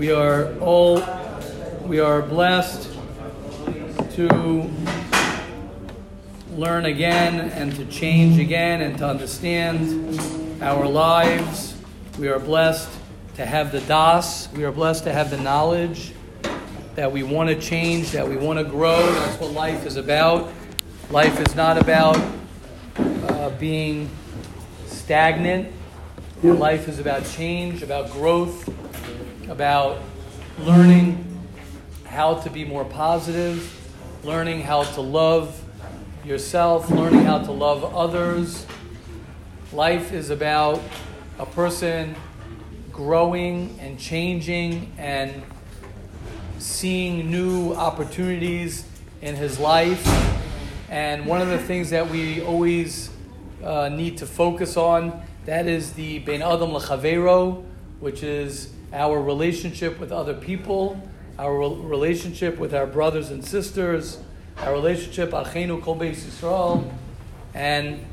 We are all we are blessed to learn again and to change again and to understand our lives. We are blessed to have the das. We are blessed to have the knowledge that we want to change, that we want to grow. That's what life is about. Life is not about uh, being stagnant. Life is about change, about growth, about learning how to be more positive, learning how to love yourself, learning how to love others. Life is about a person growing and changing and seeing new opportunities in his life. And one of the things that we always uh, need to focus on that is the Ben Adam Lechavero, which is our relationship with other people, our relationship with our brothers and sisters, our relationship Achenu Kol Beis Yisrael, and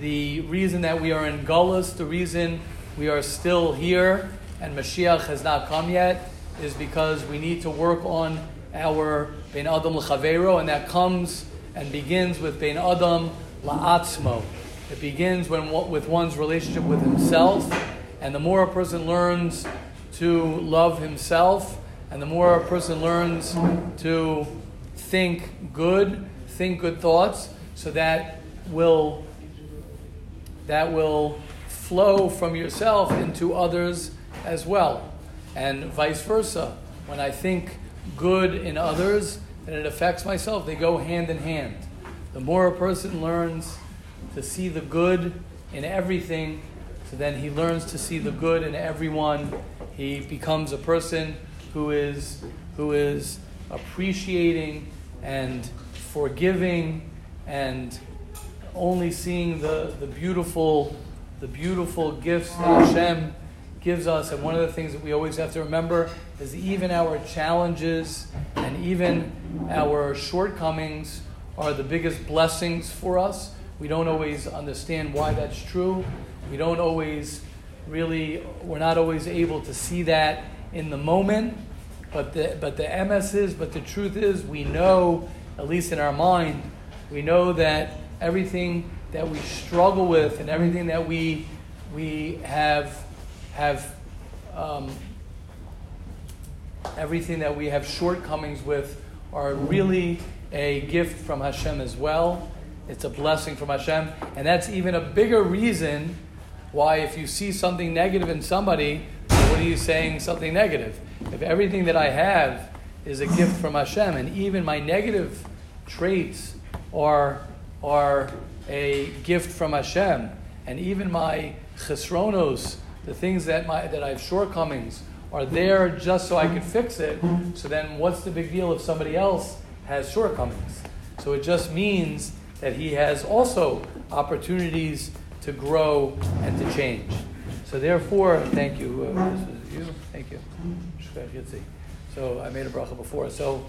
the reason that we are in Gullus, the reason we are still here and Mashiach has not come yet, is because we need to work on our Ben Adam L'Chavero, and that comes and begins with Ben Adam La'atzmo. It begins when, with one's relationship with himself, and the more a person learns to love himself, and the more a person learns to think good, think good thoughts, so that will that will flow from yourself into others as well and vice versa. When I think good in others then it affects myself, they go hand in hand. The more a person learns to see the good in everything, so then he learns to see the good in everyone. He becomes a person who is who is appreciating and forgiving and only seeing the, the beautiful the beautiful gifts that Hashem gives us. And one of the things that we always have to remember is even our challenges and even our shortcomings are the biggest blessings for us. We don't always understand why that's true. We don't always really, we're not always able to see that in the moment. But the, but the emes is, but the truth is, we know, at least in our mind, we know that everything that we struggle with and everything that we, we have have um, everything that we have shortcomings with are really a gift from Hashem as well. It's a blessing from Hashem. And that's even a bigger reason why, if you see something negative in somebody, what are you saying something negative? If everything that I have is a gift from Hashem, and even my negative traits are, are a gift from Hashem, and even my chesronos, the things that, my, that I have shortcomings are there just so I can fix it. So then, what's the big deal if somebody else has shortcomings? So it just means that he has also opportunities to grow and to change. So therefore, thank you. Uh, this is you. Thank you. So I made a bracha before. So,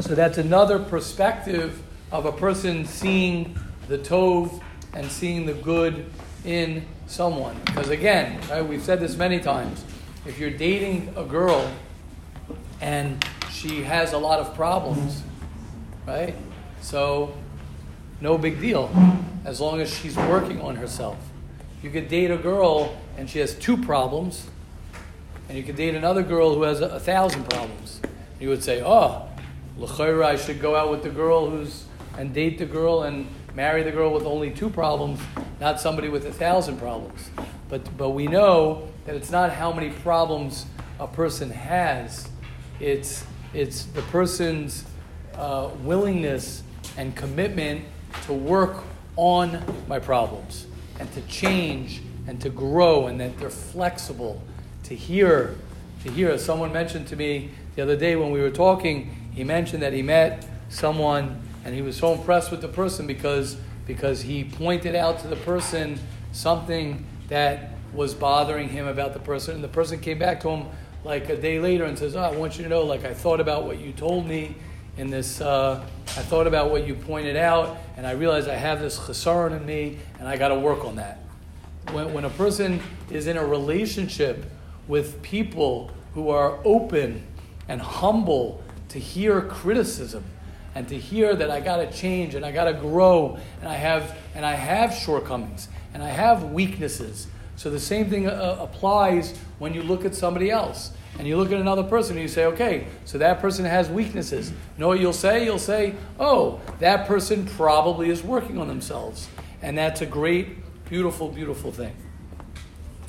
so that's another perspective of a person seeing the tov and seeing the good in someone. Because again, right, we've said this many times. If you're dating a girl and she has a lot of problems, right? So, no big deal as long as she's working on herself. You could date a girl and she has two problems, and you could date another girl who has a, a thousand problems. You would say, oh, l'chayra, I should go out with the girl who's and date the girl and marry the girl with only two problems, not somebody with a thousand problems. But, but we know that it's not how many problems a person has, it's, it's the person's uh, willingness and commitment to work on my problems and to change and to grow and that they're flexible to hear to hear someone mentioned to me the other day when we were talking he mentioned that he met someone and he was so impressed with the person because because he pointed out to the person something that was bothering him about the person, and the person came back to him like a day later and says, "Oh, I want you to know, like I thought about what you told me." In this, uh, I thought about what you pointed out, and I realized I have this chesaron in me, and I got to work on that. When, when a person is in a relationship with people who are open and humble to hear criticism and to hear that I got to change and I got to grow and I have and I have shortcomings and I have weaknesses. So the same thing uh, applies when you look at somebody else and you look at another person and you say, okay, so that person has weaknesses. You know what you'll say? You'll say, oh, that person probably is working on themselves. And that's a great, beautiful, beautiful thing.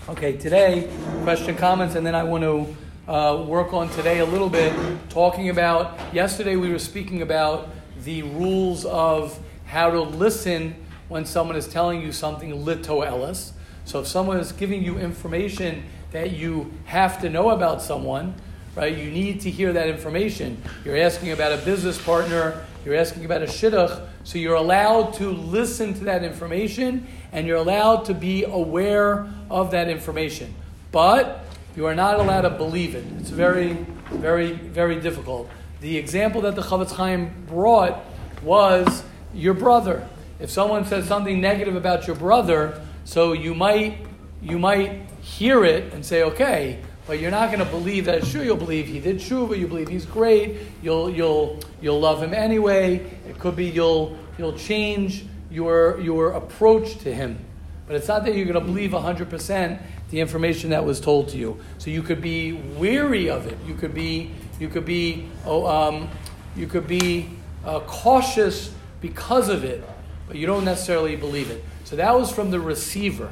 Okay, today, question, comments, and then I want to uh, work on today a little bit, talking about, yesterday we were speaking about the rules of how to listen when someone is telling you something litoelis. So if someone is giving you information that you have to know about someone, right? You need to hear that information. You're asking about a business partner, you're asking about a shidduch, so you're allowed to listen to that information and you're allowed to be aware of that information. But you are not allowed to believe it. It's very, very, very difficult. The example that the Chofetz Chaim brought was your brother. If someone says something negative about your brother, so you might you might hear it and say, okay, but you're not going to believe that. Sure, you'll believe he did tshuva. You believe he's great. You'll you'll you'll love him anyway. It could be you'll you'll change your your approach to him. But it's not that you're going to believe 100% the information that was told to you. So you could be weary of it. You could be you could be oh, um, you could be uh, cautious because of it, but you don't necessarily believe it. So that was from the receiver.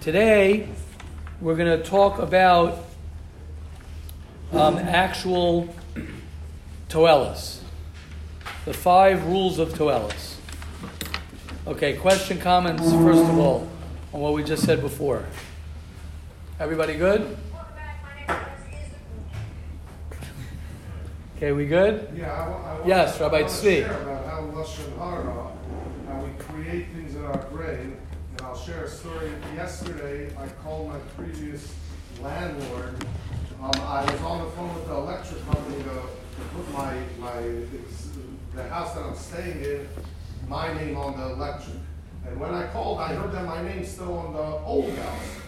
Today, we're going to talk about um, actual Toelis, the five rules of Toelis. Okay, question, comments, first of all, on what we just said before. Everybody good? Okay, we good? Yeah, I, I yes, Rabbi Tzvi. about how Lashon Hara, how we create things in our brain share a story. Yesterday, I called my previous landlord. Um, I was on the phone with the electric company to, to put my, my the house that I'm staying in, my name on the electric. And when I called, I heard that my name's still on the old house.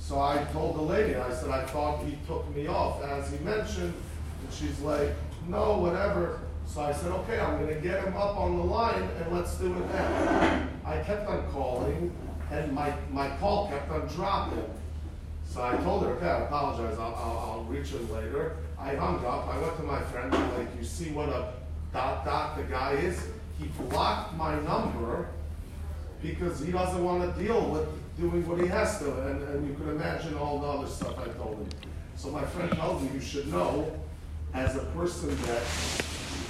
So I told the lady, I said, I thought he took me off, as he mentioned. And she's like, no, whatever. So I said, okay, I'm going to get him up on the line and let's do it then. I kept on calling and my, my call kept on dropping. So I told her, okay, I apologize, I'll, I'll, I'll reach her later. I hung up, I went to my friend, I'm like, you see what a dot dot the guy is? He blocked my number because he doesn't want to deal with doing what he has to. And, and you can imagine all the other stuff I told him. So my friend tells me, you should know, as a person that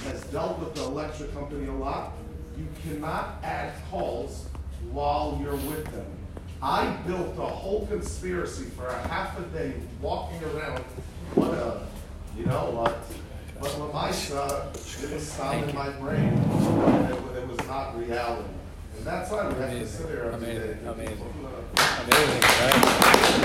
has dealt with the electric company a lot, you cannot add calls while you're with them. I built a whole conspiracy for a half a day walking around. What a, you know what? But Lamaisa, it was sound in my brain. It, it, was not reality. And that's why we have to sit here every amazing, day. Amazing. Amazing, right?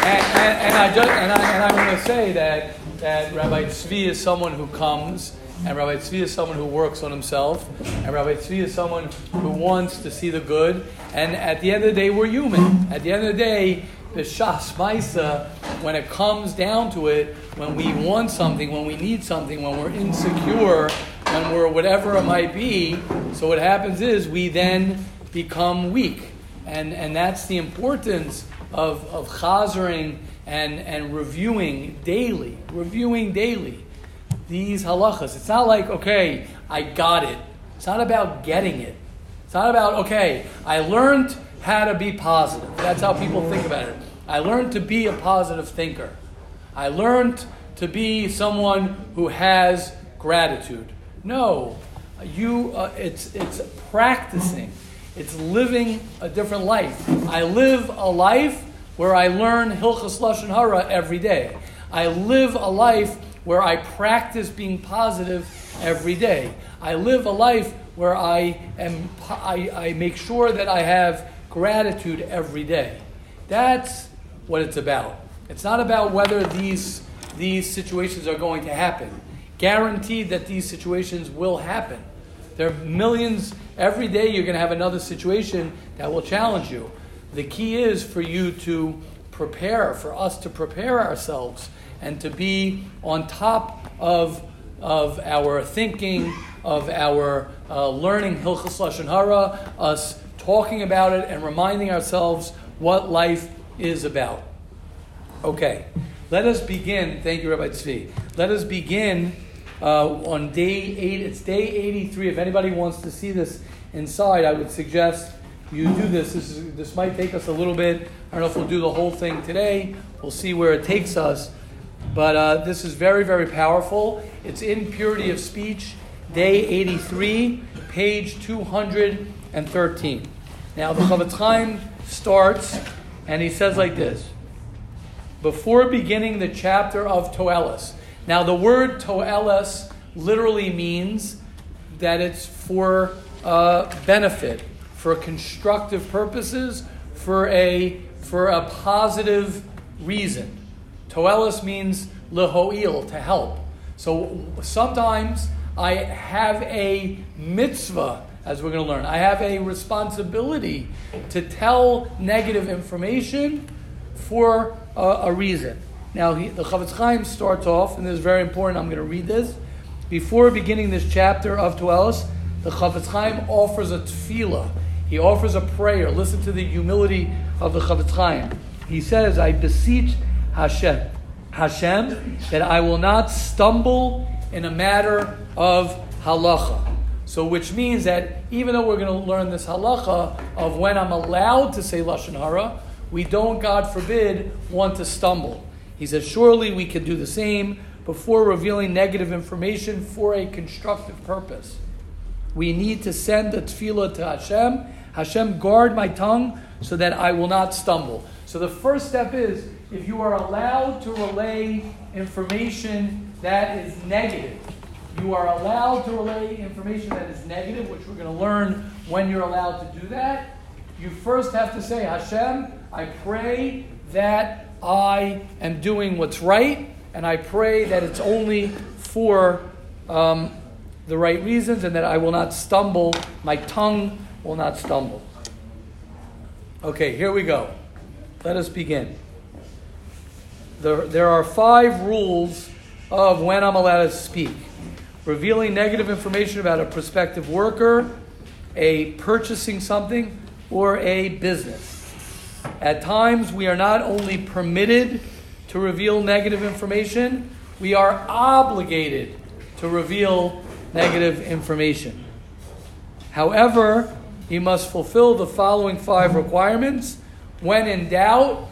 And, and, and, I just, and I, and I want to say that, that Rabbi Tzvi is someone who comes and Rabbi Tzvi is someone who works on himself. And Rabbi Tzvi is someone who wants to see the good. And at the end of the day, we're human. At the end of the day, the Shas Maisa, when it comes down to it, when we want something, when we need something, when we're insecure, when we're whatever it might be, so what happens is we then become weak. And, and that's the importance of, of chazering and, and reviewing daily, reviewing daily these halachas. It's not like, okay, I got it. It's not about getting it. It's not about, okay, I learned how to be positive. That's how people think about it. I learned to be a positive thinker. I learned to be someone who has gratitude. No, you, uh, it's, it's practicing. It's living a different life. I live a life where I learn Hilchas Lashon Hara every day. I live a life where I practice being positive every day. I live a life where I am I, I make sure that I have gratitude every day. That's what it's about. It's not about whether these these situations are going to happen. Guaranteed that these situations will happen. There are millions every day you're going to have another situation that will challenge you. The key is for you to prepare, for us to prepare ourselves and to be on top of, of our thinking, of our uh, learning Hilchas Lashon Hara, us talking about it and reminding ourselves what life is about. Okay, let us begin. Thank you, Rabbi Tzvi. Let us begin uh, on day eight. It's day 83. If anybody wants to see this inside, I would suggest you do this. This, is, this might take us a little bit. I don't know if we'll do the whole thing today. We'll see where it takes us. But uh, this is very, very powerful. It's in Purity of Speech, day 83, page 213. Now, the Chofetz Chaim starts, and he says like this Before beginning the chapter of Toelis. Now, the word Toelis literally means that it's for uh, benefit, for constructive purposes, for a, for a positive reason. Toelis means lehoil, to help. So sometimes I have a mitzvah, as we're going to learn. I have a responsibility to tell negative information for a, a reason. Now, he, the Chofetz Chaim starts off, and this is very important. I'm going to read this. Before beginning this chapter of Toelis, the Chofetz Chaim offers a tefillah. He offers a prayer. Listen to the humility of the Chofetz Chaim. He says, I beseech Hashem, Hashem, that I will not stumble in a matter of halacha. So, which means that even though we're going to learn this halacha of when I'm allowed to say lashon hara, we don't, God forbid, want to stumble. He says, surely we can do the same before revealing negative information for a constructive purpose. We need to send a tefillah to Hashem. Hashem, guard my tongue so that I will not stumble. So the first step is if you are allowed to relay information that is negative, you are allowed to relay information that is negative, which we're going to learn when you're allowed to do that. You first have to say, Hashem, I pray that I am doing what's right, and I pray that it's only for um, the right reasons and that I will not stumble, my tongue will not stumble. Okay, here we go. Let us begin. There, there are five rules of when I'm allowed to speak revealing negative information about a prospective worker, a purchasing something, or a business. At times, we are not only permitted to reveal negative information, we are obligated to reveal negative information. However, you must fulfill the following five requirements. When in doubt,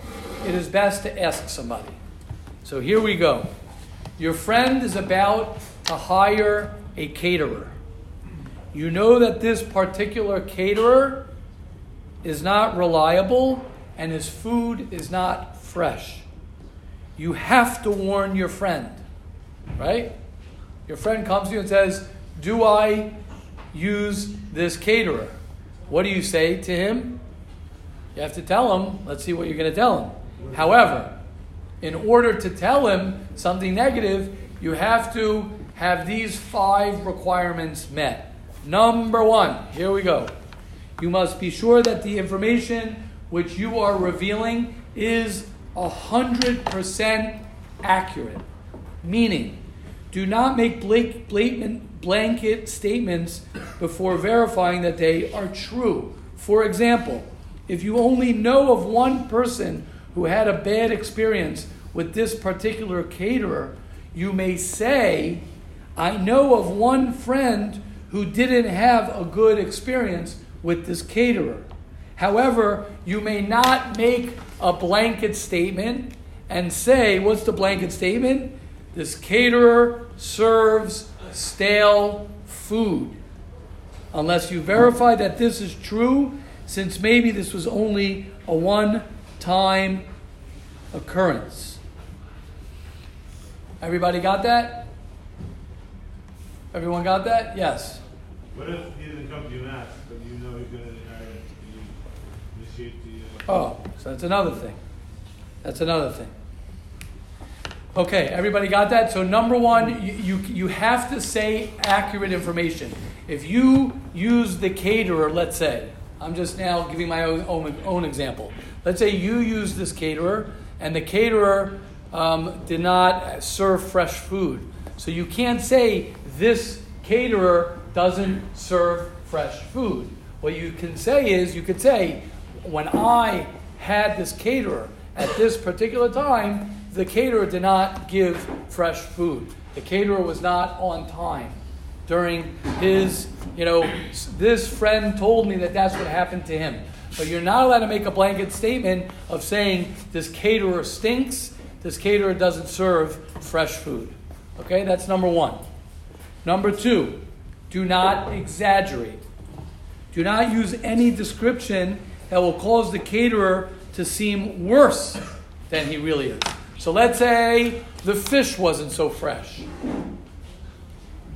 it is best to ask somebody. So here we go. Your friend is about to hire a caterer. You know that this particular caterer is not reliable and his food is not fresh. You have to warn your friend, right? Your friend comes to you and says, Do I use this caterer? What do you say to him? You have to tell him, let's see what you're going to tell him. However, in order to tell him something negative, you have to have these five requirements met. Number one, here we go. You must be sure that the information which you are revealing is 100% accurate. Meaning, do not make blanket statements before verifying that they are true. For example, if you only know of one person who had a bad experience with this particular caterer, you may say, I know of one friend who didn't have a good experience with this caterer. However, you may not make a blanket statement and say, what's the blanket statement? This caterer serves stale food. Unless you verify that this is true, since maybe this was only a one time occurrence. Everybody got that? Everyone got that? Yes. What if he doesn't come to you and ask, but you know he's going to initiate the. Uh... Oh, so that's another thing. That's another thing. Okay, everybody got that? So, number one, you, you, you have to say accurate information. If you use the caterer, let's say, I'm just now giving my own, own, own example. Let's say you use this caterer, and the caterer um, did not serve fresh food. So you can't say this caterer doesn't serve fresh food. What you can say is, you could say, when I had this caterer at this particular time, the caterer did not give fresh food. The caterer was not on time during his, you know, this friend told me that that's what happened to him. But you're not allowed to make a blanket statement of saying this caterer stinks, this caterer doesn't serve fresh food. Okay, that's number one. Number two, do not exaggerate. Do not use any description that will cause the caterer to seem worse than he really is. So let's say the fish wasn't so fresh,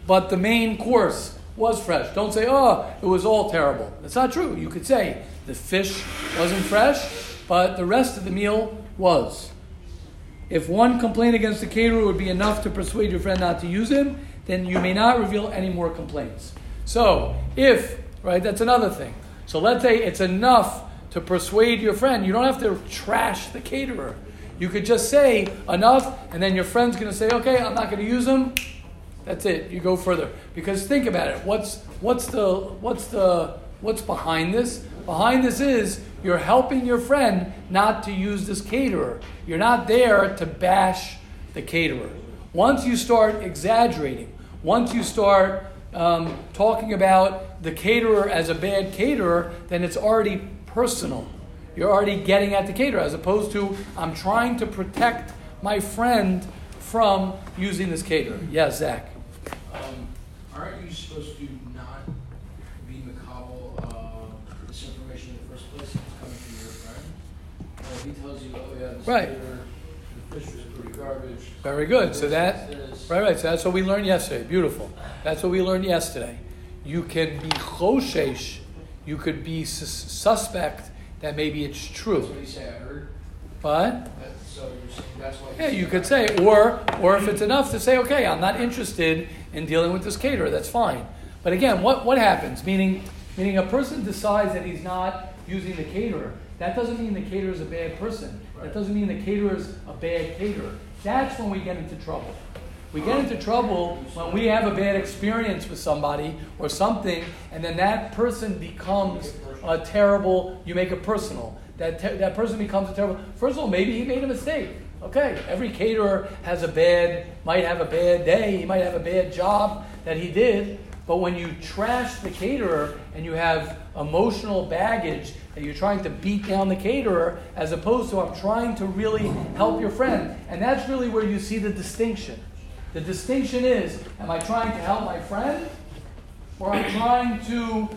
but the main course was fresh. Don't say, oh, it was all terrible. That's not true. You could say the fish wasn't fresh, but the rest of the meal was. If one complaint against the caterer would be enough to persuade your friend not to use him, then you may not reveal any more complaints. So, if, right, that's another thing. So let's say it's enough to persuade your friend. You don't have to trash the caterer. You could just say enough, and then your friend's going to say, okay, I'm not going to use them. That's it. You go further. Because think about it. What's, what's, the, what's, the, what's behind this? Behind this is you're helping your friend not to use this caterer. You're not there to bash the caterer. Once you start exaggerating, once you start um, talking about the caterer as a bad caterer, then it's already personal. You're already getting at the caterer, as opposed to I'm trying to protect my friend from using this caterer. Yeah, Zach. Um, aren't you supposed to not be makabel uh, this information in the first place? It's coming from your friend. Well, if he tells you, oh yeah, this Right. the fish was pretty garbage. Very good. So that, right, right. So that's what we learned yesterday. Beautiful. That's what we learned yesterday. You can be choshesh. You could be sus- suspect that maybe it's That's true, what he said. I heard. but so that's yeah, you could say, or or if it's enough to say, okay, I'm not interested in dealing with this caterer. That's fine. But again, what what happens? Meaning, meaning a person decides that he's not using the caterer. That doesn't mean the caterer is a bad person. That doesn't mean the caterer is a bad caterer. That's when we get into trouble. We get into trouble when we have a bad experience with somebody or something, and then that person becomes a terrible. You make it personal. That that person becomes a terrible. First of all, maybe he made a mistake. Okay, every caterer has a bad, might have a bad day. He might have a bad job that he did. But when you trash the caterer and you have emotional baggage that you're trying to beat down the caterer, as opposed to I'm trying to really help your friend, and that's really where you see the distinction. The distinction is, am I trying to help my friend, or am I'm trying to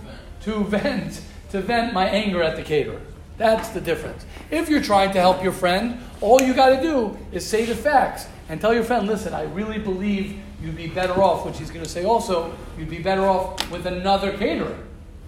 to vent to vent my anger at the caterer? That's the difference. If you're trying to help your friend, all you got to do is say the facts and tell your friend, listen, I really believe you'd be better off, which he's going to say also, you'd be better off with another caterer.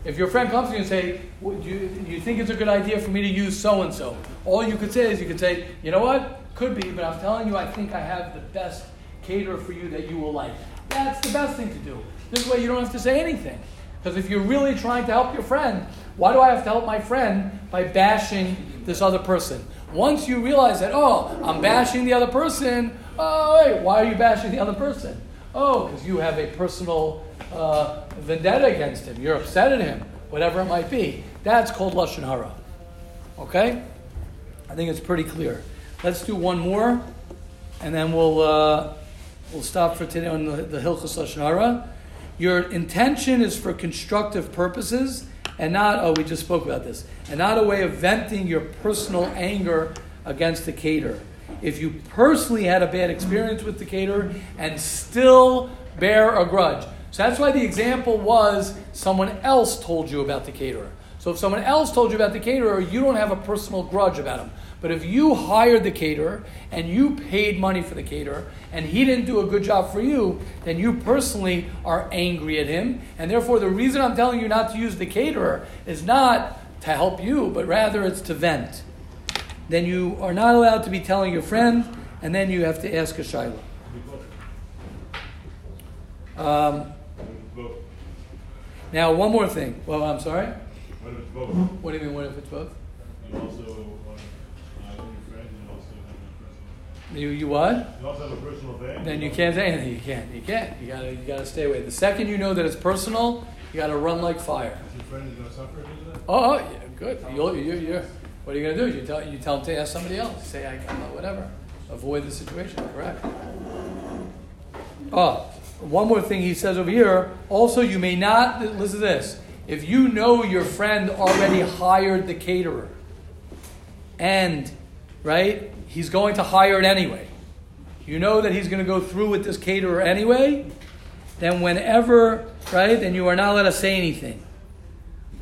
If your friend comes to you and say, do you, you think it's a good idea for me to use so and so? All you could say is you could say, you know what? Could be, but I'm telling you, I think I have the best caterer for you that you will like. That's the best thing to do. This way you don't have to say anything. Because if you're really trying to help your friend, why do I have to help my friend by bashing this other person? Once you realize that, oh, I'm bashing the other person, oh, wait, why are you bashing the other person? Oh, because you have a personal uh, vendetta against him. You're upset at him, whatever it might be. That's called Lashon Hara. Okay? I think it's pretty clear. Let's do one more, and then we'll, uh, we'll stop for today on the, the Lashon Hara. Your intention is for constructive purposes and not, oh, we just spoke about this, and not a way of venting your personal anger against the caterer. If you personally had a bad experience with the caterer and still bear a grudge. So that's why the example was someone else told you about the caterer. So if someone else told you about the caterer, you don't have a personal grudge about him. But if you hired the caterer and you paid money for the caterer and he didn't do a good job for you, then you personally are angry at him. And therefore, the reason I'm telling you not to use the caterer is not to help you, but rather it's to vent. Then you are not allowed to be telling your friend, and then you have to ask a shaila. Um, now, one more thing. Well, I'm sorry. What if it's both? What do you mean? What if it's both? you also uh, your you also have a. You, you what? You also have a personal thing. Then you can't say anything. You can't. You can't. You gotta. You gotta stay away. The second you know that it's personal, you gotta run like fire. Is your friend is gonna suffer because of that? Oh, oh, yeah, good. You'll, you, you, what are you gonna do? You tell you tell them to ask somebody else. Say I, I'm not whatever. Avoid the situation. Correct. Oh, one more thing he says over here. Also, you may not listen to this. If you know your friend already hired the caterer, and right, he's going to hire it anyway. You know that he's going to go through with this caterer anyway. Then whenever right, then you are not allowed to say anything.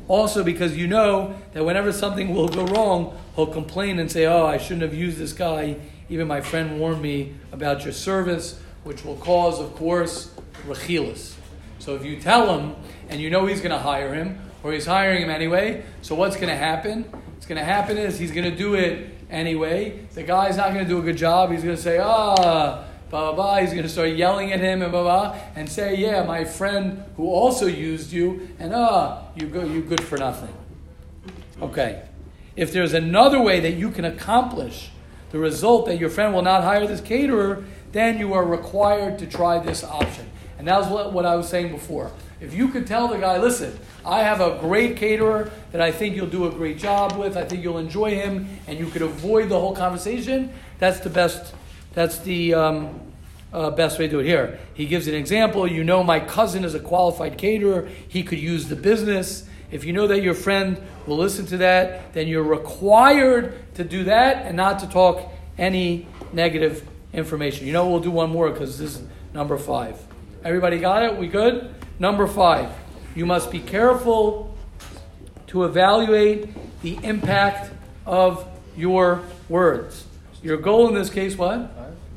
Also, because you know that whenever something will go wrong, he'll complain and say, Oh, I shouldn't have used this guy. Even my friend warned me about your service, which will cause, of course, rechilas. So if you tell him and you know he's going to hire him, or he's hiring him anyway, so what's going to happen? What's going to happen is he's going to do it anyway. The guy's not going to do a good job. He's going to say, Ah, blah, blah, blah. He's going to start yelling at him and blah, blah, and say, yeah, my friend who also used you, and ah, you go, you good for nothing. Okay. If there's another way that you can accomplish the result that your friend will not hire this caterer, then you are required to try this option. And that was what, what I was saying before. If you could tell the guy, listen, I have a great caterer that I think you'll do a great job with, I think you'll enjoy him, and you could avoid the whole conversation, that's the best that's the um, uh, best way to do it here. He gives an example. You know, my cousin is a qualified caterer. He could use the business. If you know that your friend will listen to that, then you're required to do that and not to talk any negative information. You know, we'll do one more because this is number five. Everybody got it? We good? Number five. You must be careful to evaluate the impact of your words. Your goal in this case, what?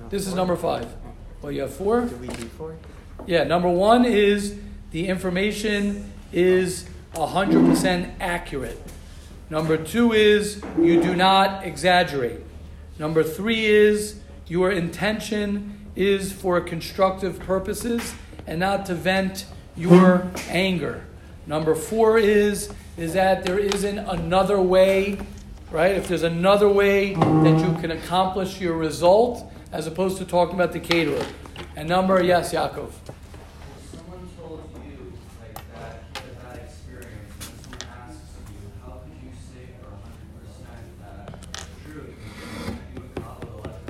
This is number five. Well, you have four? Do we do four? Yeah, number one is the information is 100% accurate. Number two is you do not exaggerate. Number three is your intention is for constructive purposes and not to vent your anger. Number four is is that there isn't another way, right? If there's another way that you can accomplish your result, as opposed to talking about the caterer. And number, yes, Yaakov. Someone told you like that you had a bad experience, and someone asks you, how could you say for hundred percent that true? You would call it a left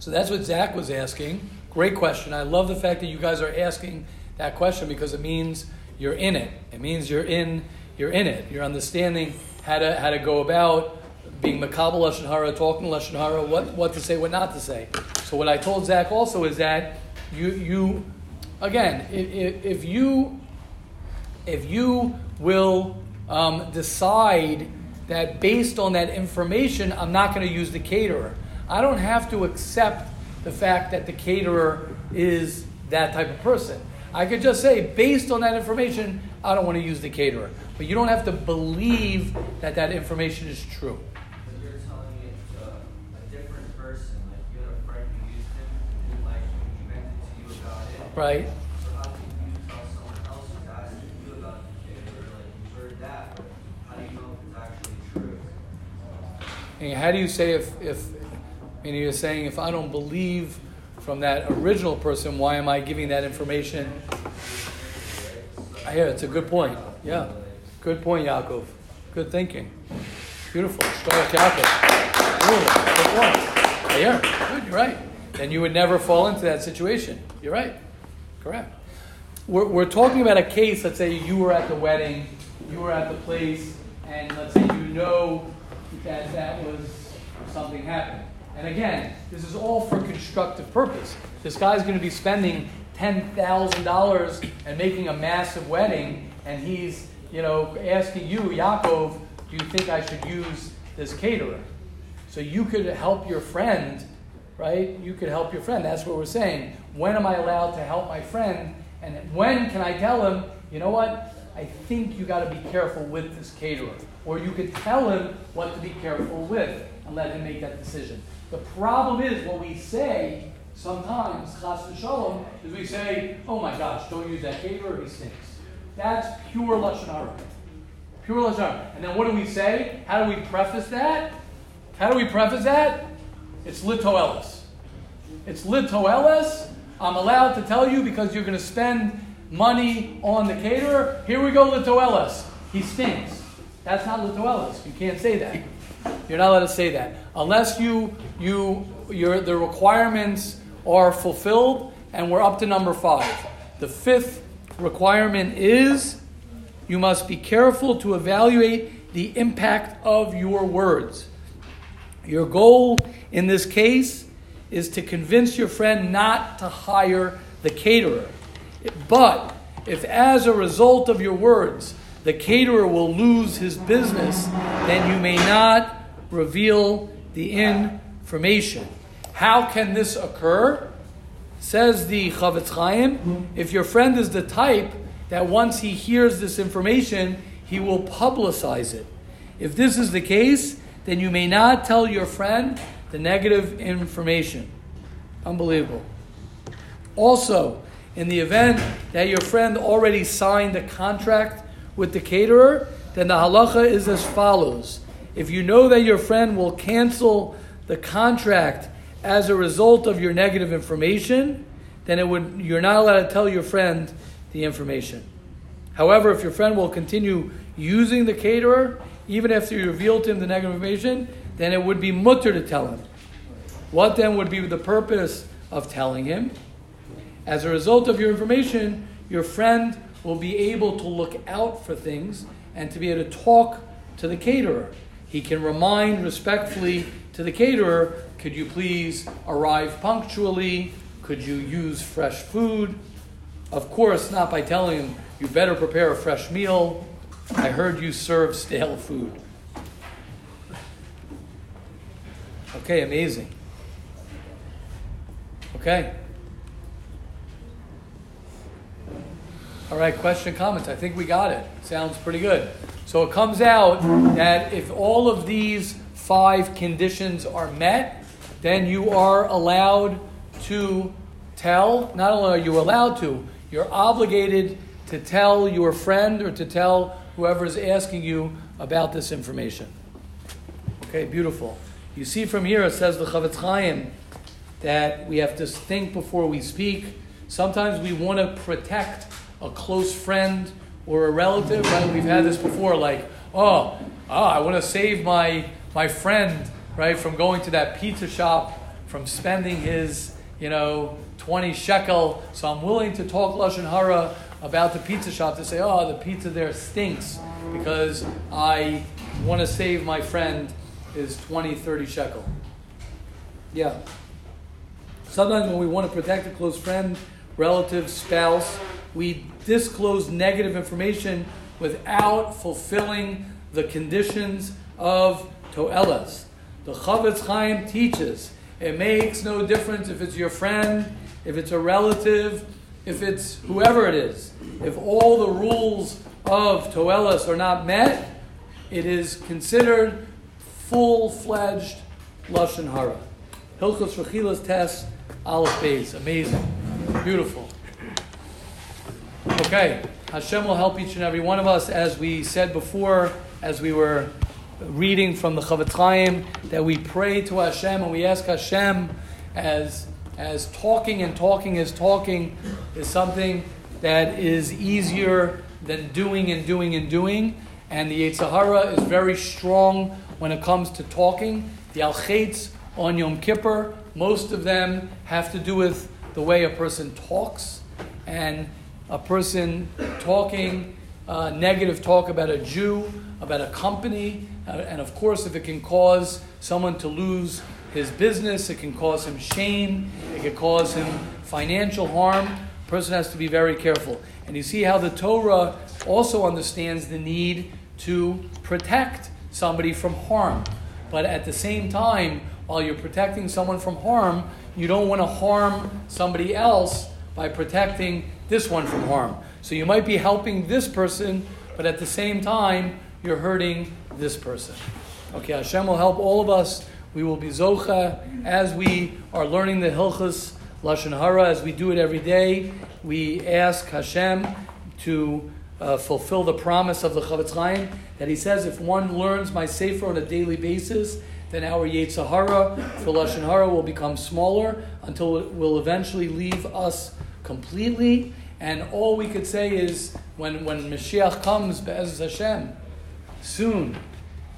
So that's what Zach was asking. Great question. I love the fact that you guys are asking that question because it means you're in it. It means you're in you're in it. You're understanding how to how to go about being makabel lashon hara, talking lashon hara, what what to say, what not to say. So what I told Zach also is that you you again, if, if you if you will um, decide that based on that information, I'm not going to use the caterer. I don't have to accept the fact that the caterer is that type of person. I could just say, based on that information, I don't want to use the caterer. But you don't have to believe that that information is true. Right. So how can you tell someone else who's asking you about the or like you heard that, how do you know if it's actually true? And how do you say if, if meaning you're saying if I don't believe from that original person, why am I giving that information? I hear it's a good point. Yeah. Good point, Yaakov. Good thinking. Beautiful. Start Yaakov. Beautiful. Good point. I hear. Good, you're right. Then you would never fall into that situation. You're right. Correct. We're, we're talking about a case, let's say you were at the wedding, you were at the place, and let's say you know that that was something happened. And again, this is all for constructive purpose. This guy's going to be spending $10,000 and making a massive wedding, and he's, you know, asking you, Yaakov, do you think I should use this caterer? So you could help your friend, right? You could help your friend. That's what we're saying. When am I allowed to help my friend? And when can I tell him, you know what? I think you got to be careful with this caterer. Or you could tell him what to be careful with and let him make that decision. The problem is what we say sometimes, chas v'shalom, is we say, oh my gosh, don't use that caterer, he stinks. That's pure lashon hara. Pure Lashon. And then what do we say? How do we preface that? How do we preface that? It's Litoelis. It's Litoelis. I'm allowed to tell you because you're going to spend money on the caterer. Here we go, Litoelis. He stinks. That's not Litoelis. You can't say that. You're not allowed to say that unless you you your the requirements are fulfilled. And we're up to number five. The fifth requirement is you must be careful to evaluate the impact of your words. Your goal in this case is to convince your friend not to hire the caterer. But if, as a result of your words, the caterer will lose his business, then you may not reveal the information. How can this occur? Says the Chafetz Chaim, if your friend is the type that once he hears this information, he will publicize it. If this is the case, then you may not tell your friend the negative information. Unbelievable. Also, in the event that your friend already signed a contract with the caterer, then the halacha is as follows. If you know that your friend will cancel the contract as a result of your negative information, then it would, you're not allowed to tell your friend the information. However, if your friend will continue using the caterer, even after you reveal to him the negative information, then it would be mutar to tell him. What then would be the purpose of telling him? As a result of your information, your friend will be able to look out for things and to be able to talk to the caterer. He can remind respectfully to the caterer, could you please arrive punctually? Could you use fresh food? Of course, not by telling him, you better prepare a fresh meal. I heard you serve stale food. Okay, amazing. Okay. All right, question, comments. I think we got it. Sounds pretty good. So it comes out that if all of these five conditions are met, then you are allowed to tell. Not only are you allowed to, you're obligated to tell your friend or to tell whoever is asking you about this information. Okay, beautiful. You see from here it says the Chafetz Chaim that we have to think before we speak. Sometimes we want to protect a close friend or a relative, right? We've had this before, like, oh, oh I want to save my my friend, right, from going to that pizza shop, from spending his, you know, 20 shekel. So I'm willing to talk Lashon Hara about the pizza shop to say, oh, the pizza there stinks because I want to save my friend his 20, 30 shekel. Yeah. Sometimes when we want to protect a close friend, relative, spouse, we disclose negative information without fulfilling the conditions of Toelas. The Chafetz Chaim teaches it makes no difference if it's your friend, if it's a relative, if it's whoever it is. If all the rules of Toelas are not met, it is considered full fledged Lashon Hara. Hilchos Rechilas test, Aleph Beis. Amazing. Beautiful. Okay, Hashem will help each and every one of us, as we said before, as we were reading from the Chafetz Chaim, that we pray to Hashem and we ask Hashem, as as talking and talking is talking, is something that is easier than doing and doing and doing, and the Yetzer is very strong when it comes to talking. The Al on Yom Kippur, most of them have to do with the way a person talks and a person talking uh, negative talk about a Jew, about a company, uh, and of course, if it can cause someone to lose his business, it can cause him shame, it can cause him financial harm. A person has to be very careful. And you see how the Torah also understands the need to protect somebody from harm. But at the same time, while you're protecting someone from harm, you don't want to harm somebody else by protecting this one from harm. So you might be helping this person, but at the same time, you're hurting this person. Okay, Hashem will help all of us. We will be zocha as we are learning the Hilchas Lashon Hara, as we do it every day. We ask Hashem to uh, fulfill the promise of the Chafetz Chaim that he says if one learns my Sefer on a daily basis, then our Yetzirah for Lashon Hara will become smaller until it will eventually leave us completely. And all we could say is when, when Mashiach comes, Be'ez Hashem, soon,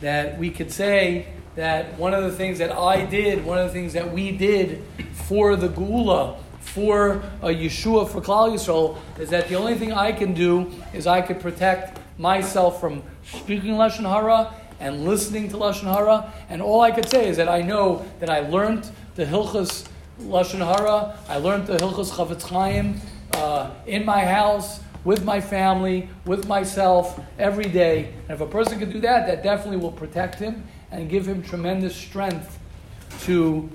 that we could say that one of the things that I did, one of the things that we did for the Geula, for Yeshua, for Klal Yisrael, is that the only thing I can do is I could protect myself from speaking Lashon Hara and listening to Lashon Hara. And all I could say is that I know that I learned the Hilchas Lashon Hara, I learned the Hilchas Chafetz Chaim uh, in my house, with my family, with myself, every day. And if a person can do that, that definitely will protect him and give him tremendous strength to,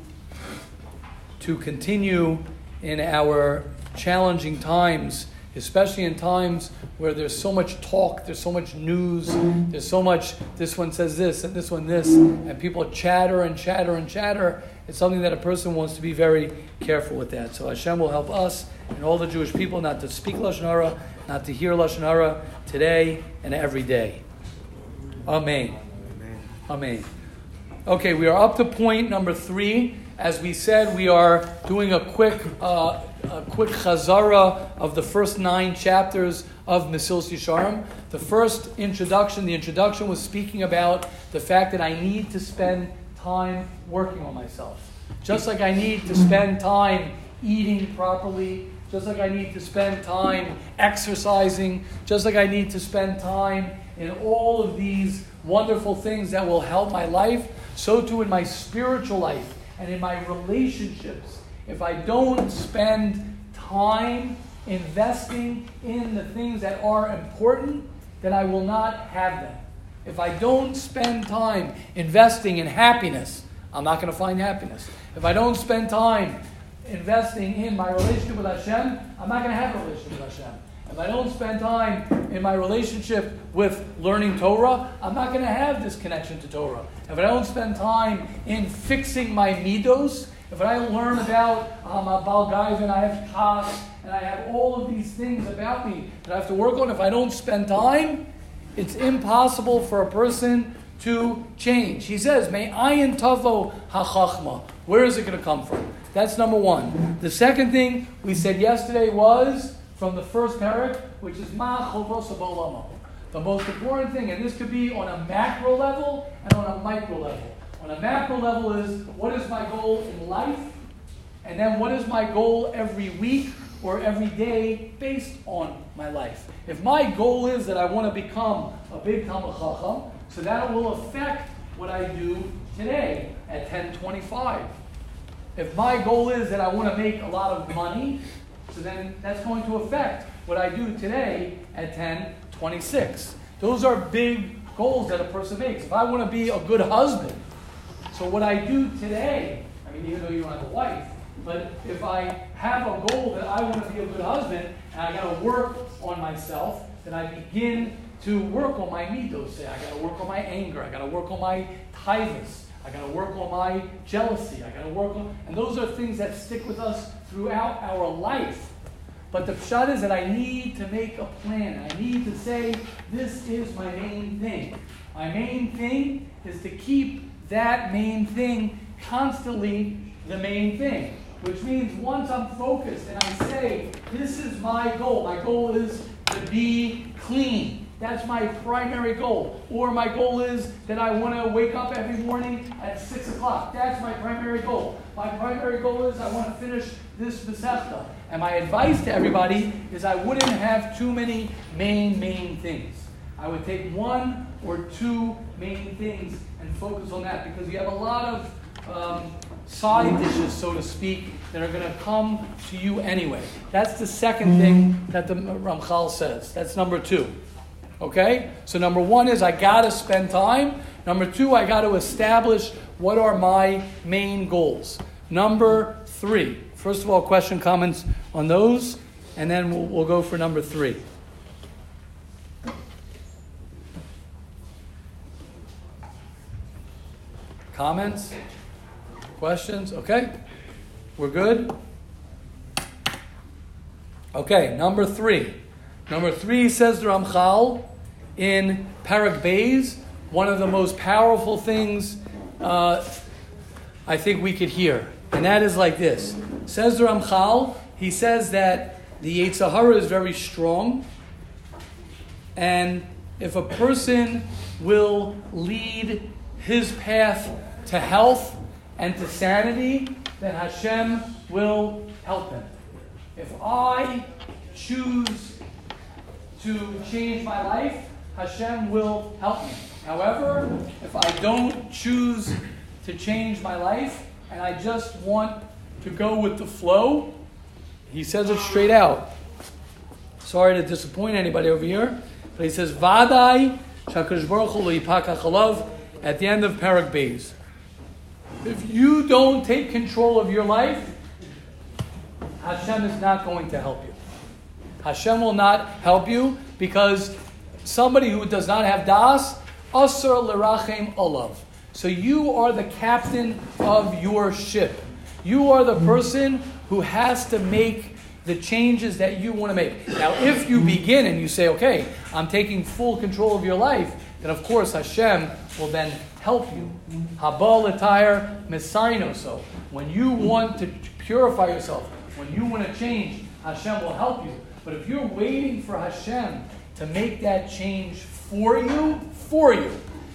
to continue in our challenging times, especially in times where there's so much talk, there's so much news, there's so much this one says this and this one this, and people chatter and chatter and chatter. It's something that a person wants to be very careful with that. So Hashem will help us and all the Jewish people not to speak Lashon Hara, not to hear Lashon Hara today and every day. Amen. Amen. Okay, we are up to point number three. As we said, we are doing a quick, uh, a quick chazara of the first nine chapters of Mesilas Yesharim. The first introduction, the introduction was speaking about the fact that I need to spend time working on myself. Just like I need to spend time eating properly, just like I need to spend time exercising, just like I need to spend time in all of these wonderful things that will help my life, so too in my spiritual life and in my relationships. If I don't spend time investing in the things that are important, then I will not have them. If I don't spend time investing in happiness, I'm not going to find happiness. If I don't spend time investing in my relationship with Hashem, I'm not going to have a relationship with Hashem. If I don't spend time in my relationship with learning Torah, I'm not going to have this connection to Torah. If I don't spend time in fixing my midos, if I learn about um, a Balgaiv I have Kas and I have all of these things about me that I have to work on, if I don't spend time, it's impossible for a person to change. He says, May ayin tavo hachachma. Where is it going to come from? That's number one. The second thing we said yesterday was from the first parak, which is ma chovos The most important thing, and this could be on a macro level and on a micro level. On a macro level is what is my goal in life, and then what is my goal every week or every day based on my life. If my goal is that I want to become a big Talmid Chacham, so that will affect what I do today at 1025. If my goal is that I want to make a lot of money, so then that's going to affect what I do today at 1026. Those are big goals that a person makes. If I want to be a good husband, so what I do today, I mean, even though you don't have a wife, but if I have a goal that I want to be a good husband and I got to work on myself, then I begin to work on my midos. I got to work on my anger. I got to work on my tivus. I got to work on my jealousy. I got to work on, and those are things that stick with us throughout our life. But the pshat is that I need to make a plan. I need to say, this is my main thing. My main thing is to keep that main thing constantly the main thing. Which means once I'm focused and I say, this is my goal, my goal is to be clean. That's my primary goal. Or my goal is that I want to wake up every morning at 6 o'clock. That's my primary goal. My primary goal is I want to finish this Masechta. And my advice to everybody is I wouldn't have too many main, main things. I would take one or two main things and focus on that because you have a lot of um, side dishes, so to speak, that are going to come to you anyway. That's the second thing that the Ramchal says. That's number two. Okay? So, number one is I got to spend time. Number two, I got to establish what are my main goals. Number three. First of all, question, comments on those, and then we'll, we'll go for number three. Comments? Questions? Okay? We're good? Okay, number three. Number three says the Ramchal in Parak Beis, one of the most powerful things uh, I think we could hear. And that is like this. Says the Ramchal, he says that the Yetzer Hara is very strong. And if a person will lead his path to health and to sanity, then Hashem will help him. If I choose to change my life, Hashem will help me. However, if I don't choose to change my life and I just want to go with the flow, he says it straight out. Sorry to disappoint anybody over here, but he says, Vadai at the end of Parak Beis. If you don't take control of your life, Hashem is not going to help you. Hashem will not help you because somebody who does not have das, asr lerachem olav. So you are the captain of your ship. You are the person who has to make the changes that you want to make. Now, if you begin and you say, okay, I'm taking full control of your life, then of course Hashem will then help you. Habal attire So when you want to purify yourself, when you want to change, Hashem will help you. But if you're waiting for Hashem to make that change for you, for you,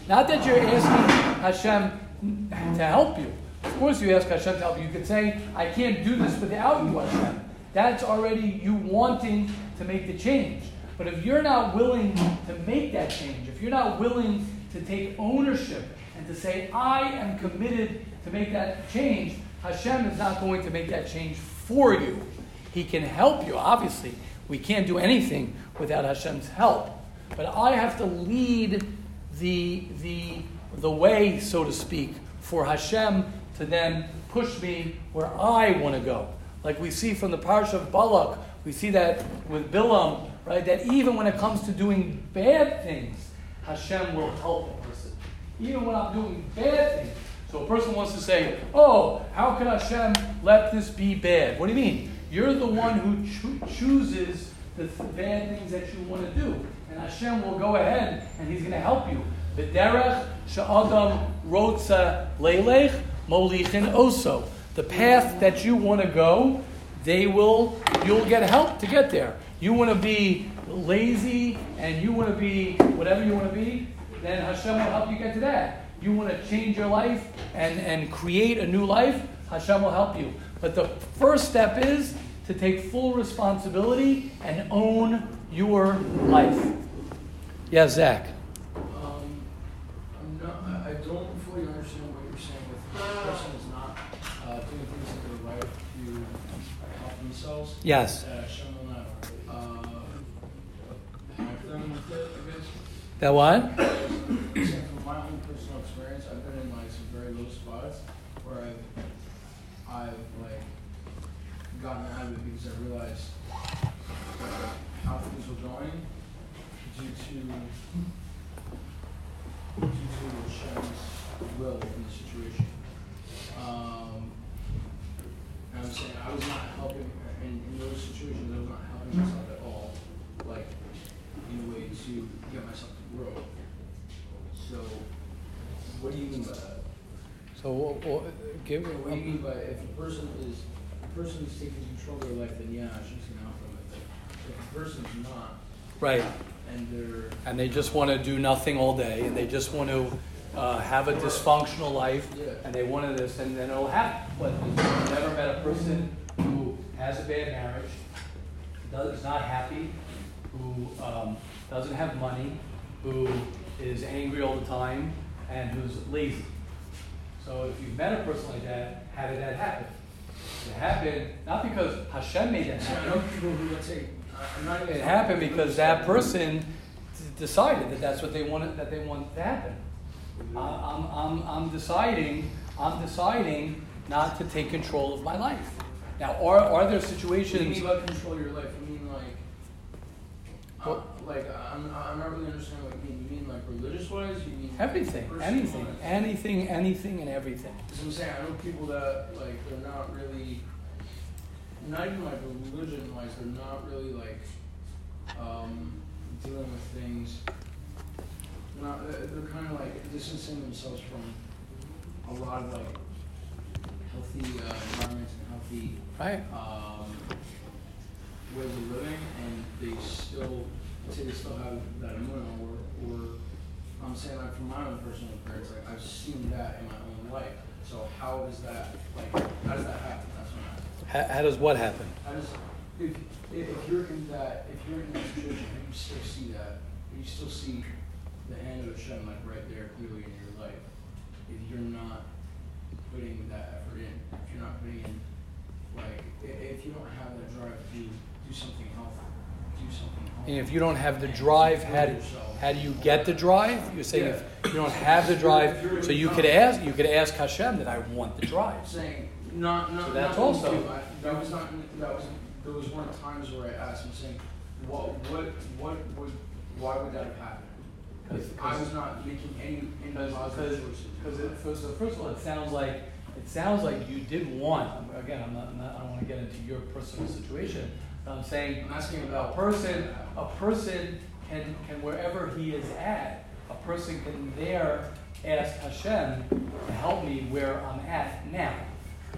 not that you're asking Hashem to help you. Of course, you ask Hashem to help you. You could say, I can't do this without you, Hashem. That's already you wanting to make the change. But if you're not willing to make that change, if you're not willing to take ownership and to say, I am committed to make that change, Hashem is not going to make that change for you. He can help you, obviously. We can't do anything without Hashem's help. But I have to lead the, the, the way, so to speak, for Hashem to then push me where I want to go. Like we see from the parsha of Balak, we see that with Bilam, right? That even when it comes to doing bad things, Hashem will help a person. Even when I'm doing bad things. So a person wants to say, "Oh, how can Hashem let this be bad?" What do you mean? You're the one who cho- chooses the th- bad things that you want to do, and Hashem will go ahead and He's going to help you. She'adam molichin. The path that you want to go, they will. You'll get help to get there. You want to be lazy and you want to be whatever you want to be, then Hashem will help you get to that. You want to change your life and, and create a new life, Hashem will help you. But the first step is to take full responsibility and own your life. Yeah, Zach. Um, I'm not, I I don't fully understand what you're saying with the person is not uh, doing things that are right to help themselves. Yes. Uh, Hashem will not uh, them with it, I guess. That what? Saying from my own personal experience, I've been in like some very low spots where I've, I've like gotten out of it because I realized uh, how things were going due to due to Hashem's will in the situation. Um, and I'm saying I was not helping in, in those situations. I was not helping myself at all, like in a way to get myself to grow. So, what do you mean by that? So, wha- wha- give What do you mean by if a person is person is taking control of their life, then yeah, she's help them with it. If a person's not, right. and they're and they just want to do nothing all day, and they just want to uh, have a dysfunctional life, Yeah. and they want to this, and then it'll happen. But I've never met a person who has a bad marriage, does, is not happy, who um, doesn't have money, who is angry all the time, and who's lazy. So if you've met a person like that, how did that happen? It happened not because Hashem made that So I happen. know people who let's say I'm not even It happened because that person decided that that's what they wanted, that they want to happen. I'm, I'm, I'm deciding, I'm deciding not to take control of my life. Now, are, are there What situations? mean by control your life? You mean like, uh, like I'm, I'm not really understanding what you mean. You mean like religious wise? You mean Everything, anything, anything, anything, and everything. I'm saying I know people that like they're not really, not even like religion wise, they're not really like um, dealing with things. Not, they're they're kind of like distancing themselves from a lot of like healthy uh, environments and healthy Right? um, ways of living, and they still say they still have that immune, or, or I'm saying like from my own personal experience, like I've seen that in my own life. So how does that like how does that happen? That's what I'm asking. How, how does what happen? How does if if if you're in that if you're in that situation, you still see that, you still see the hand of Hashem like right there clearly in your life. If you're not putting that effort in, if you're not putting in like if you don't have that drive to do do something healthy, do something healthy. And if you don't have the drive, how do, how do you get the drive? You're saying if you don't have the drive, so you could ask, you could ask Hashem that I want the drive. Saying not not So that's not also- you. I, that was not that was those weren't times where I asked. I'm saying what what what would why would that have happened? If I was not making any any Because, positive choices. because first, so first of all, it sounds like, it sounds like you did want, again, I'm not, I'm not, I don't wanna get into your personal situation. I'm saying, I'm asking about a person, a person can, can wherever he is at, a person can there ask Hashem to help me where I'm at now.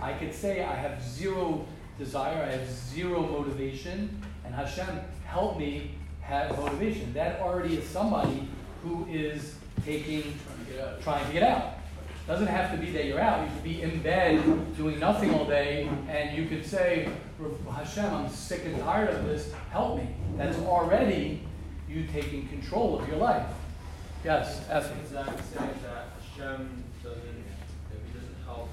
I could say I have zero desire, I have zero motivation, and Hashem help me have motivation. That already is somebody who is taking, trying to get out. trying to get out. Doesn't have to be that you're out. You could be in bed doing nothing all day, and you could say, Hashem, I'm sick and tired of this. Help me. That's already you taking control of your life. Yes, Effie. Is that saying that Hashem doesn't, if he doesn't help,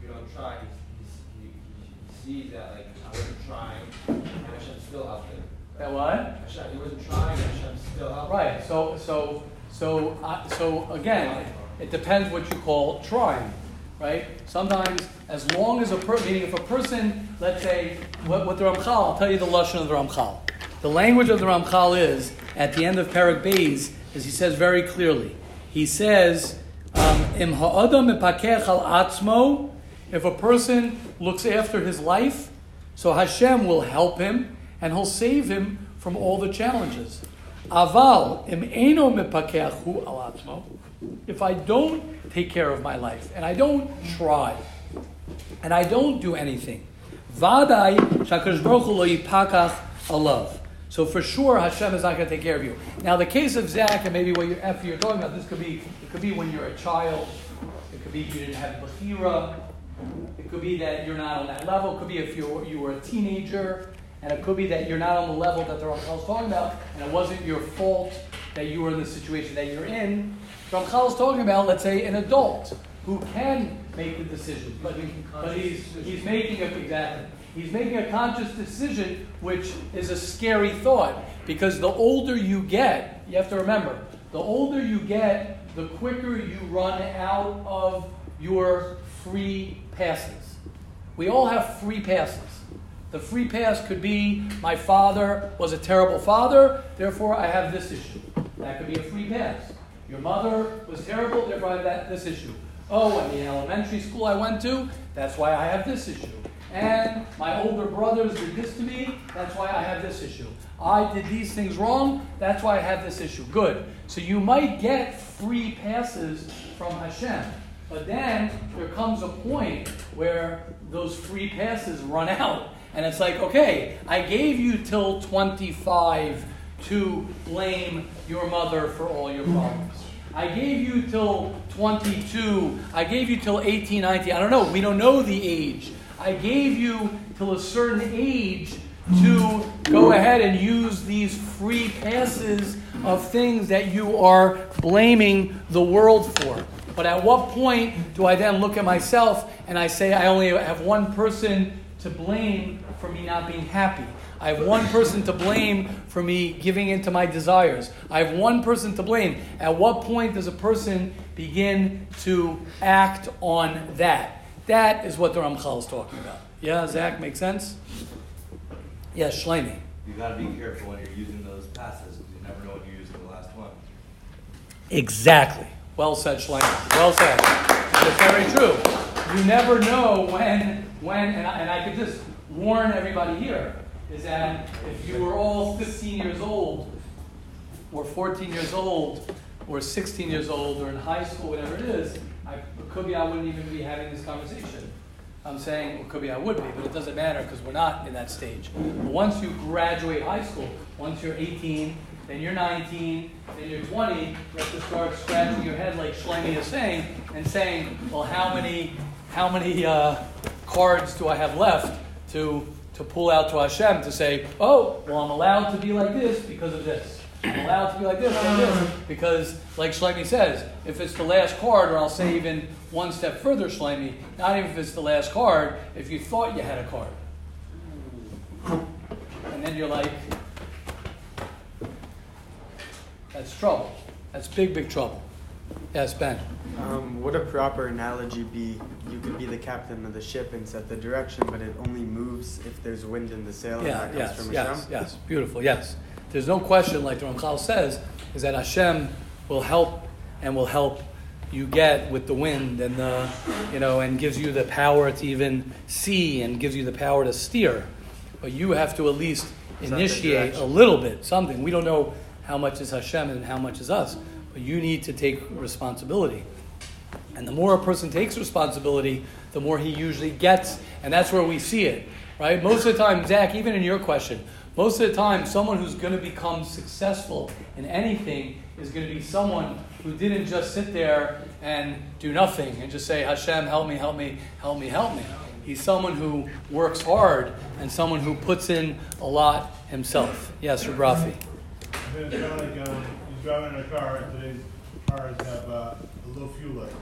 you don't try, he's, he, he sees that like I wasn't trying, and Hashem still helped him. That what? Hashem, he wasn't trying, and Hashem still helped him. Right. So, so, so, uh, so again, it depends what you call trying, right? Sometimes, as long as a person, meaning if a person, let's say, what, what the Ramchal, I'll tell you the lashon of the Ramchal. The language of the Ramchal is at the end of Perak Beis, as he says very clearly. He says, um, "Im ha'adam al atzmo." If a person looks after his life, so Hashem will help him and he'll save him from all the challenges. Aval im eno mipakechu al. If I don't take care of my life and I don't try and I don't do anything, vadai shakadosh baruch lo. So for sure Hashem is not going to take care of you. Now the case of Zach and maybe what you're, after you're talking about, this could be it could be when you're a child. It could be you didn't have bechira. It could be that you're not on that level. It could be if you you were a teenager. And it could be that you're not on the level that the Ramchal is talking about, and it wasn't your fault that you were in the situation that you're in. Ramchal is talking about, let's say, an adult who can make the decision, but, but he's, he's making a, exactly, he's making a conscious decision, which is a scary thought, because the older you get, you have to remember, the older you get, the quicker you run out of your free passes. We all have free passes. The free pass could be my father was a terrible father, therefore I have this issue. That could be a free pass. Your mother was terrible, therefore I have that, this issue. Oh, and the elementary school I went to, that's why I have this issue. And my older brothers did this to me, that's why I have this issue. I did these things wrong, that's why I have this issue. Good. So you might get free passes from Hashem. But then there comes a point where those free passes run out. And it's like, okay, I gave you till 25 to blame your mother for all your problems. I gave you till 22. I gave you till 18, 19. I don't know. We don't know the age. I gave you till a certain age to go ahead and use these free passes of things that you are blaming the world for. But at what point do I then look at myself and I say I only have one person to blame for me not being happy? I have one person to blame for me giving into my desires. I have one person to blame. At what point does a person begin to act on that? That is what the Ramchal is talking about. Yeah, Zach, make sense? Yes, Shlomi. You gotta be careful when you're using those passes, because you never know when you're using the last one. Exactly. Well said, Shlomo. Well said. That's very true. You never know when, when, and I, and I could just warn everybody here. is that if you were all 15 years old, or 14 years old, or 16 years old, or in high school, whatever it is, I, it could be I wouldn't even be having this conversation. I'm saying, well, could be I would be, but it doesn't matter because we're not in that stage. But once you graduate high school, once you're 18, then you're 19, then you're 20, you have to start scratching your head like Shlomi is saying, and saying, well, how many, how many uh, cards do I have left to, to pull out to Hashem to say, oh, well, I'm allowed to be like this because of this. I'm allowed to be like this, like this, because, like Shlomi says, if it's the last card, or I'll say even one step further, Shlomi, not even if it's the last card, if you thought you had a card. And then you're like, that's trouble. That's big, big trouble. Yes, Ben. Um, would a proper analogy be you could be the captain of the ship and set the direction, but it only moves if there's wind in the sail and Yeah, that comes yes, from yes, Hashem? yes. Beautiful, yes. There's no question, like the Ramchal says, is that Hashem will help and will help you get with the wind and the, you know, and gives you the power to even see and gives you the power to steer. But you have to at least initiate a little bit, something. We don't know how much is Hashem and how much is us, you need to take responsibility. And the more a person takes responsibility, the more he usually gets. And that's where we see it, right? Most of the time, Zach, even in your question, most of the time, someone who's going to become successful in anything is going to be someone who didn't just sit there and do nothing and just say, Hashem, help me, help me, help me, help me. He's someone who works hard and someone who puts in a lot himself. Yes, Rafi. It's kind of like, you're driving in a car, and today's cars have, uh, a low fuel light.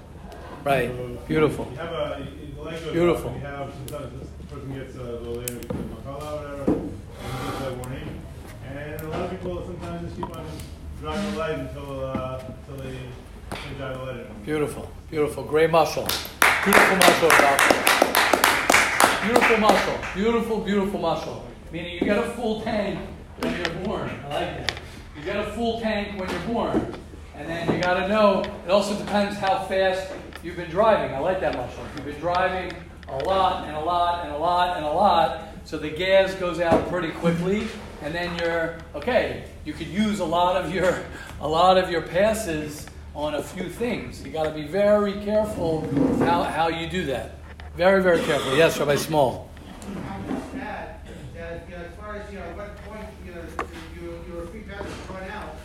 Right. So Beautiful. You have a, you- the light goes Beautiful. you have, sometimes this person gets a little later, because of Makala or whatever, and he gets that warning. And a lot of people sometimes just keep on driving the light until, uh, until they, they drive the light in. Beautiful, beautiful, great mashal. Beautiful mashal. Beautiful mashal, beautiful, beautiful mashal. Meaning you get a full tank when you're born. I like that. You get a full tank when you're born. And then you got to know, it also depends how fast you've been driving. I like that. If you've been driving a lot and a lot and a lot and a lot, so the gas goes out pretty quickly, and then you're okay. You could use a lot of your a lot of your passes on a few things. You got to be very careful how, how you do that. Very very careful. Yes, Rabbi Small. That, that, as far as, you know, what point, you know, your, your free pass is run out,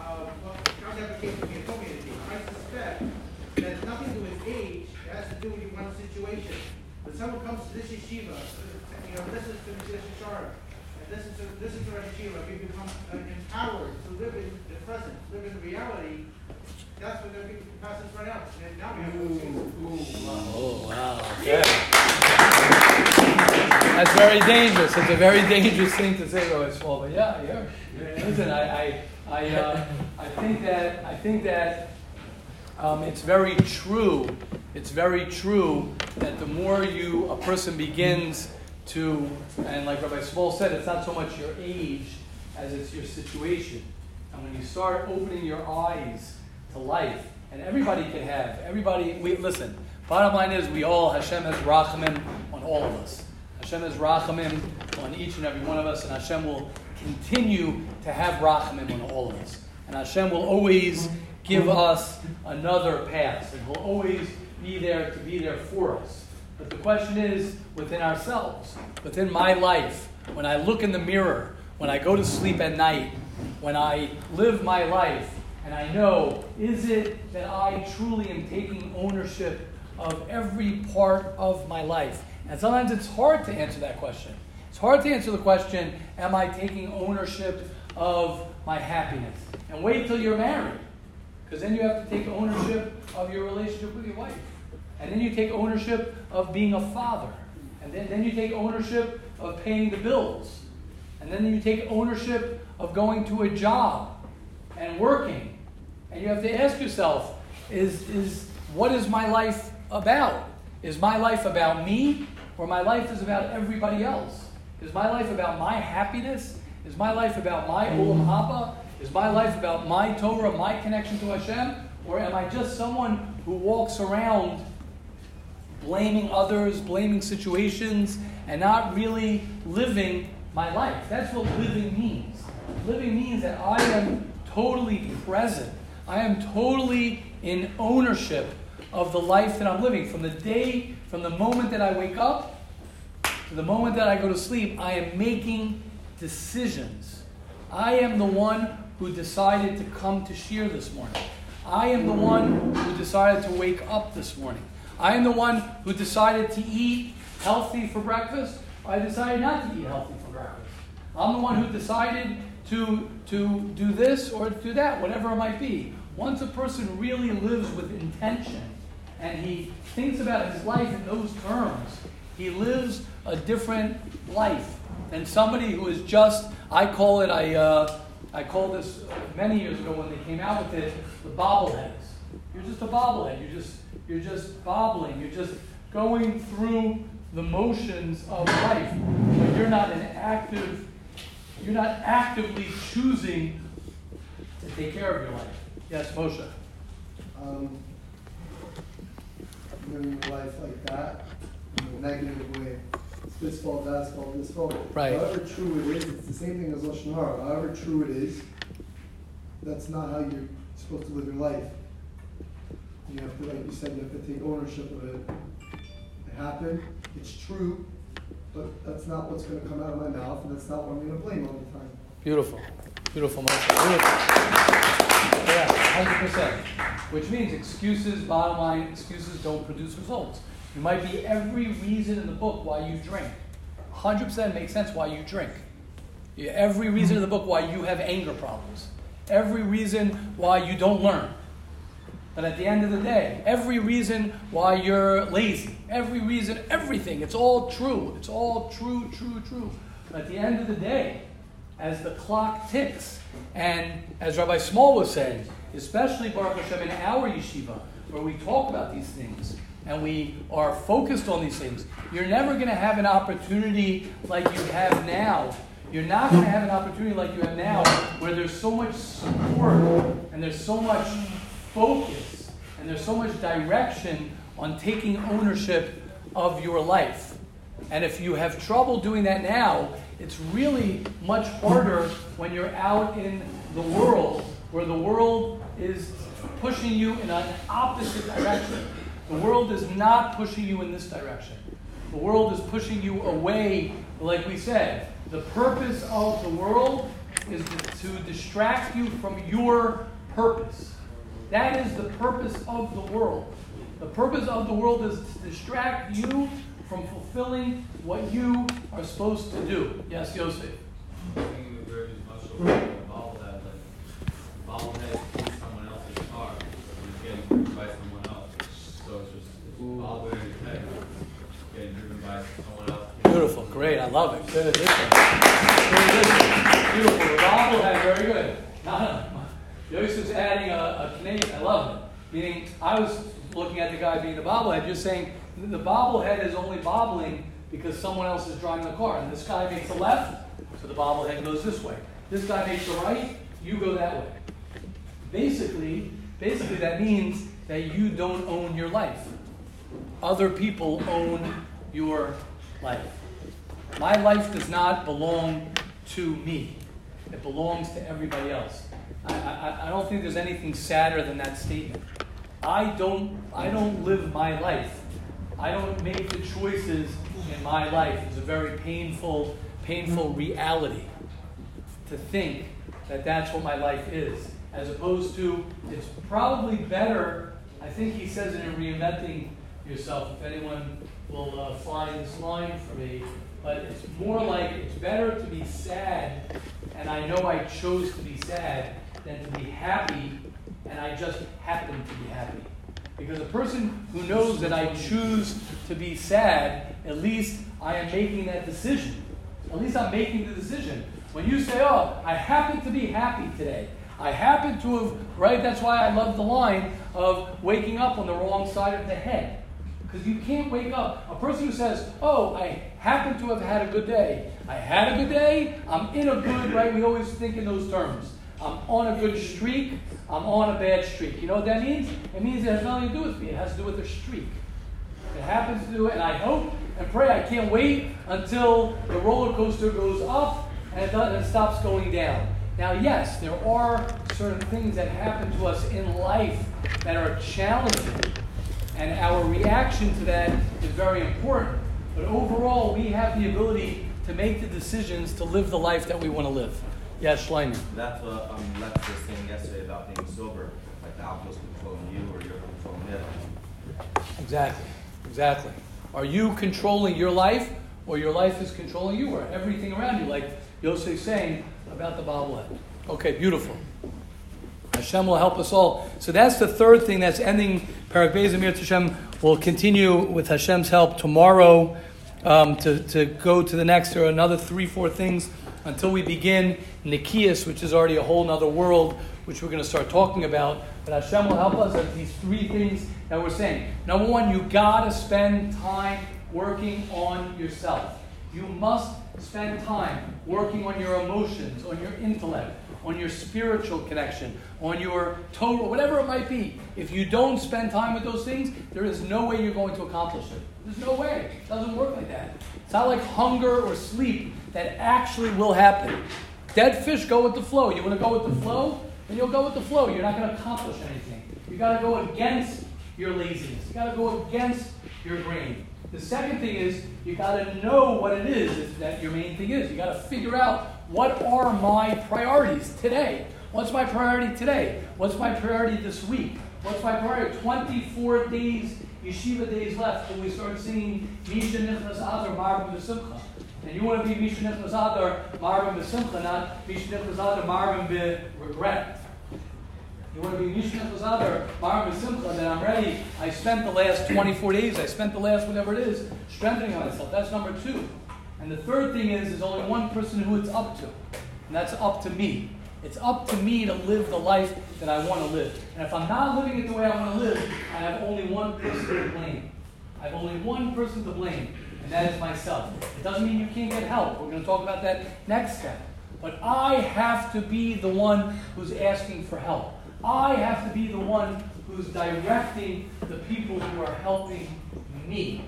uh, well, God's application can be a community. I suspect that has nothing to do with age, it has to do with one situation. When someone comes this yeshiva, you know, listens to this Shara, and listens to, listens to Rosh Yeshiva, you become uh, empowered to live in the present, live in the reality, that's when their free passes run out, and now we have to. Oh wow. Okay. That's very dangerous. It's a very dangerous thing to say, Rabbi Small. But yeah, yeah. Listen, I, I, I, uh, I think that I think that um, it's very true. It's very true that the more you a person begins to, and like Rabbi Small said, it's not so much your age as it's your situation. And when you start opening your eyes to life, and everybody can have, everybody, we listen. Bottom line is, we all Hashem has rachamim on all of us. Hashem has rachamim on each and every one of us, and Hashem will continue to have rachamim on all of us. And Hashem will always give us another path, and He'll always be there to be there for us. But the question is within ourselves, within my life, when I look in the mirror, when I go to sleep at night, when I live my life, and I know, is it that I truly am taking ownership of every part of my life? And sometimes it's hard to answer that question. It's hard to answer the question, am I taking ownership of my happiness? And wait till you're married. Because then you have to take ownership of your relationship with your wife. And then you take ownership of being a father. And then, then you take ownership of paying the bills. And then you take ownership of going to a job and working. And you have to ask yourself, is, is what is my life about? Is my life about me or my life is about everybody else? Is my life about my happiness? Is my life about my Olam Haba? Is my life about my Torah, my connection to Hashem? Or am I just someone who walks around blaming others, blaming situations, and not really living my life. That's what living means. Living means that I am totally present. I am totally in ownership of the life that I'm living. From the day, from the moment that I wake up to the moment that I go to sleep, I am making decisions. I am the one who decided to come to shiur this morning. I am the one who decided to wake up this morning. I am the one who decided to eat healthy for breakfast. I decided not to eat healthy for breakfast. I'm the one who decided to, to do this or do that, whatever it might be. Once a person really lives with intention and he thinks about his life in those terms, he lives a different life than somebody who is just, I call it, I, uh, I called this many years ago when they came out with it, the bobbleheads. You're just a bobblehead. You're just, you're just bobbling. You're just going through the motions of life. But you're not an active, you're not actively choosing to take care of your life. Yes, Moshe. Um, living your life like that, in a negative way. It's this fault, that's fault, this fault. Right. However true it is, it's the same thing as Lashon Hara. However true it is, that's not how you're supposed to live your life. You have to, like you said, you have to take ownership of it. It happened, it's true, but that's not what's gonna come out of my mouth, and that's not what I'm gonna blame all the time. Beautiful. Beautiful. Beautiful. Yeah, 100%. Which means excuses, bottom line, excuses don't produce results. There might be every reason in the book why you drink. 100% makes sense why you drink. Every reason in the book why you have anger problems. Every reason why you don't learn. But at the end of the day, every reason why you're lazy, every reason, everything, it's all true. It's all true, true, true. But at the end of the day, as the clock ticks, and as Rabbi Small was saying, especially Baruch Hashem in our yeshiva, where we talk about these things and we are focused on these things, you're never going to have an opportunity like you have now. You're not going to have an opportunity like you have now where there's so much support and there's so much focus and there's so much direction on taking ownership of your life. And if you have trouble doing that now, it's really much harder when you're out in the world where the world is pushing you in an opposite direction. The world is not pushing you in this direction. The world is pushing you away, like we said. The purpose of the world is to distract you from your purpose. That is the purpose of the world. The purpose of the world is to distract you from fulfilling what you are supposed to do. Yes, Yosef. Thinking of very much of like a bobblehead, like bobblehead is someone else's car, it's getting driven by someone else. So it's just it's bobbling in your head, getting driven by someone else. Beautiful, great, I love it. Good addition. Good. Beautiful. The bobblehead, very good. Not Yosef's adding a, a Canadian, I love it. Meaning, I was looking at the guy being the bobblehead, you're saying the bobblehead is only bobbling because someone else is driving the car. And this guy makes a left, so the bobblehead goes this way. This guy makes a right, you go that way. Basically, basically that means that you don't own your life. Other people own your life. My life does not belong to me. It belongs to everybody else. I, I, I don't think there's anything sadder than that statement. I don't, I don't live my life. I don't make the choices in my life. It's a very painful, painful reality to think that that's what my life is. As opposed to, it's probably better, I think he says it in Reinventing Yourself, if anyone will uh, find this line for me, but it's more like it's better to be sad, and I know I chose to be sad, than to be happy, and I just happen to be happy. Because a person who knows that I choose to be sad, at least I am making that decision. At least I'm making the decision. When you say, oh, I happen to be happy today, I happen to have, right? That's why I love the line of waking up on the wrong side of the head. Because you can't wake up. A person who says, oh, I happen to have had a good day. I had a good day. I'm in a good, right? We always think in those terms. I'm on a good streak. I'm on a bad streak. You know what that means? It means it has nothing to do with me. It has to do with a streak. It happens to do it, and I hope and pray. I can't wait until the roller coaster goes up and it stops going down. Now, yes, there are certain things that happen to us in life that are challenging, and our reaction to that is very important. But overall, we have the ability to make the decisions to live the life that we want to live. Yes, Schleiner. That's what um, Lex was saying yesterday about being sober. Like the alcohol's controlling you or you're controlling it. Exactly. Exactly. Are you controlling your life or your life is controlling you or everything around you? Like Yosef saying about the bobblehead. Okay, beautiful. Hashem will help us all. So that's the third thing that's ending Parak Beis Amir Hashem. We'll continue with Hashem's help tomorrow um, to, to go to the next. There are another three, four things until we begin Nikias, which is already a whole other world, which we're going to start talking about. But Hashem will help us at these three things that we're saying. Number one, you got to spend time working on yourself. You must spend time working on your emotions, on your intellect, on your spiritual connection, on your total, whatever it might be. If you don't spend time with those things, there is no way you're going to accomplish it. There's no way. It doesn't work like that. It's not like hunger or sleep that actually will happen. Dead fish go with the flow. You want to go with the flow? Then you'll go with the flow. You're not going to accomplish anything. You got to go against your laziness. You got to go against your brain. The second thing is you got to know what it is that your main thing is. You got to figure out what are my priorities today. What's my priority today? What's my priority this week? What's my priority? 24 days, yeshiva days left when we start singing Misha Nichnas Adar Marbin B'Simcha. And you want to be Misha Nichnas Adar Marbin B'Simcha, not Misha Nichnas Adar Marbin B'Regret. You want to be Misha Mishnah Chazadar, Mar Simcha, then I'm ready. I spent the last 24 days, I spent the last whatever it is, strengthening myself. That's number two. And the third thing is, there's only one person who it's up to, and that's up to me. It's up to me to live the life that I want to live. And if I'm not living it the way I want to live, I have only one person to blame. I have only one person to blame, and that is myself. It doesn't mean you can't get help. We're going to talk about that next step. But I have to be the one who's asking for help. I have to be the one who's directing the people who are helping me.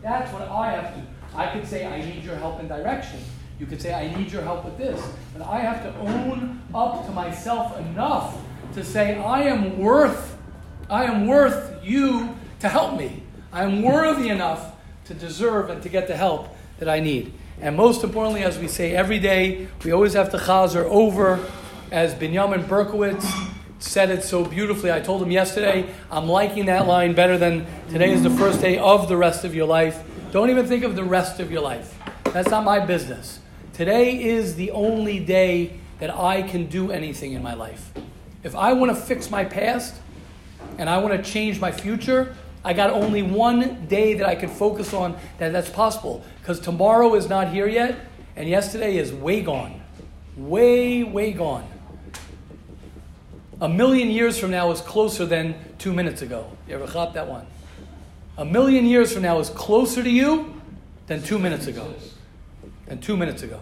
That's what I have to. do. I could say, I need your help and direction. You could say, I need your help with this. But I have to own up to myself enough to say, I am worth, I am worth you to help me. I am worthy enough to deserve and to get the help that I need. And most importantly, as we say every day, we always have to chazer over, as Binyamin Berkowitz said it so beautifully. I told him yesterday, I'm liking that line better than today is the first day of the rest of your life. Don't even think of the rest of your life. That's not my business. Today is the only day that I can do anything in my life. If I want to fix my past and I want to change my future, I got only one day that I can focus on that that's possible. Because tomorrow is not here yet, and yesterday is way gone. Way, way gone a million years from now is closer than two minutes ago. You ever caught that one? A million years from now is closer to you than two minutes ago. Than two minutes ago.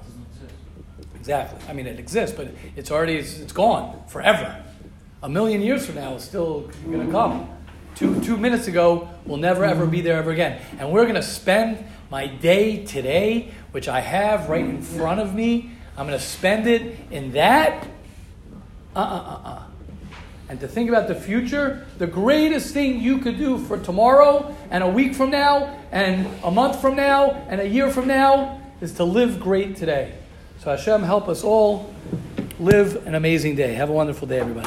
Exactly. I mean, it exists, but it's already it's, it's gone forever. A million years from now is still going to come. Two two minutes ago will never ever be there ever again. And we're going to spend my day today, which I have right in front of me. I'm going to spend it in that. Uh uh uh uh and to think about the future, the greatest thing you could do for tomorrow and a week from now and a month from now and a year from now is to live great today. So Hashem help us all live an amazing day. Have a wonderful day, everybody.